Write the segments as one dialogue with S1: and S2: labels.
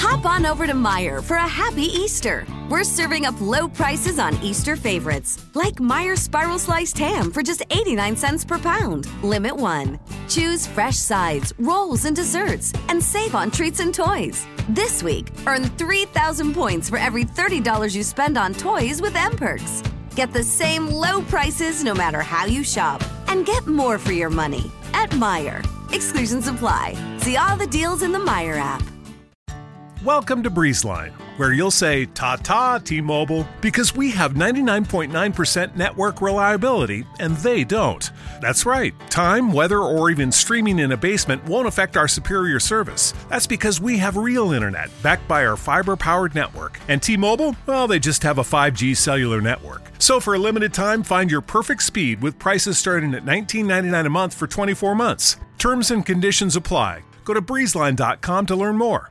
S1: Hop on over to Meijer for a happy Easter. We're serving up low prices on Easter favorites, like Meijer Spiral Sliced Ham for just 89 cents per pound. Limit one. Choose fresh sides, rolls, and desserts, and save on treats and toys. This week, earn 3,000 points for every $30 you spend on toys with mPerks. Get the same low prices no matter how you shop, and get more for your money at Meijer. Exclusions apply. See all the deals in the Meijer app.
S2: Welcome to Breezeline, where you'll say ta ta T Mobile because we have 99.9% network reliability and they don't. That's right, time, weather, or even streaming in a basement won't affect our superior service. That's because we have real internet backed by our fiber powered network. And T Mobile, well, they just have a 5G cellular network. So for a limited time, find your perfect speed with prices starting at $19.99 a month for 24 months. Terms and conditions apply. Go to breezeline.com to learn more.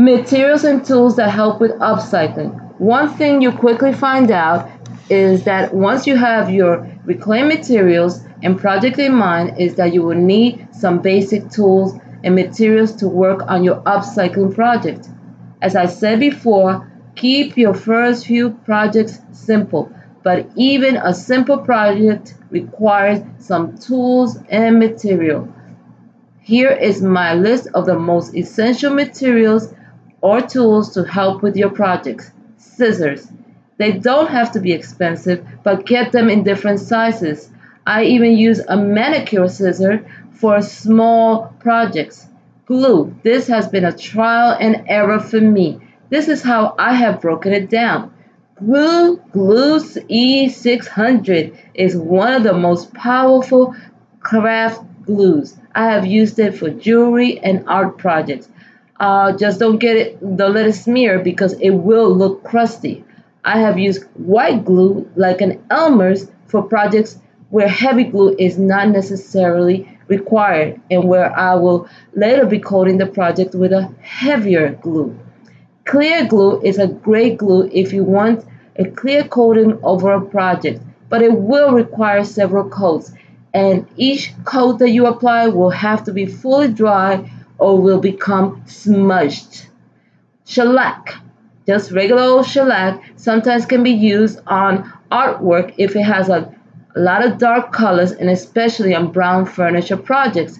S3: Materials and tools that help with upcycling. One thing you quickly find out is that once you have your reclaimed materials and project in mind is that you will need some basic tools and materials to work on your upcycling project. As I said before, keep your first few projects simple, but even a simple project requires some tools and material. Here is my list of the most essential materials or tools to help with your projects. Scissors. They don't have to be expensive, but get them in different sizes. I even use a manicure scissor for small projects. Glue. This has been a trial and error for me. This is how I have broken it down. Glue Glue E600 is one of the most powerful craft glues. I have used it for jewelry and art projects. Uh, just don't get it, don't let it smear because it will look crusty. I have used white glue like an Elmer's for projects where heavy glue is not necessarily required and where I will later be coating the project with a heavier glue. Clear glue is a great glue if you want a clear coating over a project, but it will require several coats and each coat that you apply will have to be fully dry or will become smudged. Shellac, just regular old shellac, sometimes can be used on artwork if it has a, lot of dark colors and especially on brown furniture projects.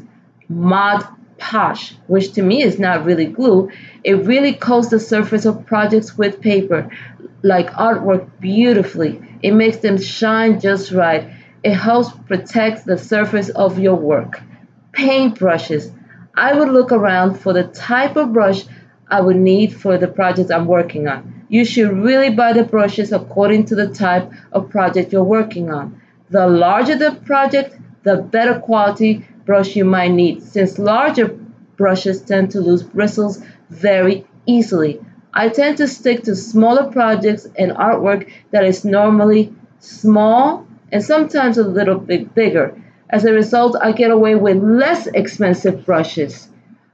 S3: Mod Podge, which to me is not really glue, it really coats the surface of projects with paper, like artwork, beautifully. It makes them shine just right. It helps protect the surface of your work. Paint brushes. I would look around for the type of brush I would need for the project I'm working on. You should really buy the brushes according to the type of project you're working on. The larger the project, the better quality brush you might need, since larger brushes tend to lose bristles very easily. I tend to stick to smaller projects and artwork that is normally small and sometimes a little bit bigger. As a result, I get away with less expensive brushes.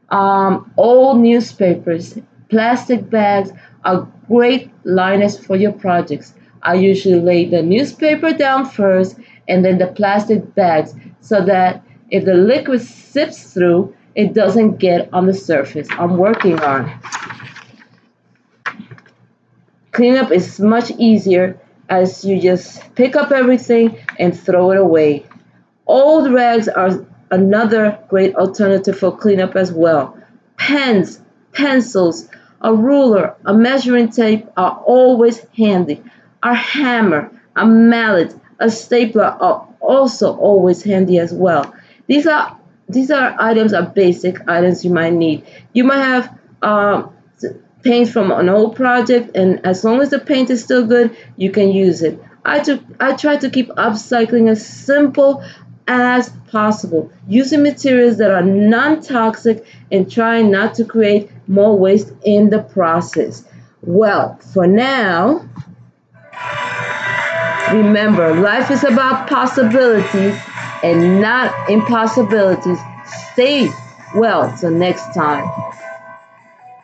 S3: Um, old newspapers, plastic bags are great liners for your projects. I usually lay the newspaper down first and then the plastic bags so that if the liquid sips through, it doesn't get on the surface I'm working on. Cleanup is much easier as you just pick up everything and throw it away. Old rags are another great alternative for cleanup as well. Pens, pencils, a ruler, a measuring tape are always handy. A hammer, a mallet, a stapler are also always handy as well. These are these are items are basic items you might need. You might have um, paint from an old project, and as long as the paint is still good, you can use it. I took I try to keep upcycling as simple as possible, using materials that are non toxic and trying not to create more waste in the process. Well, for now, remember life is about possibilities and not impossibilities. Stay well till next time.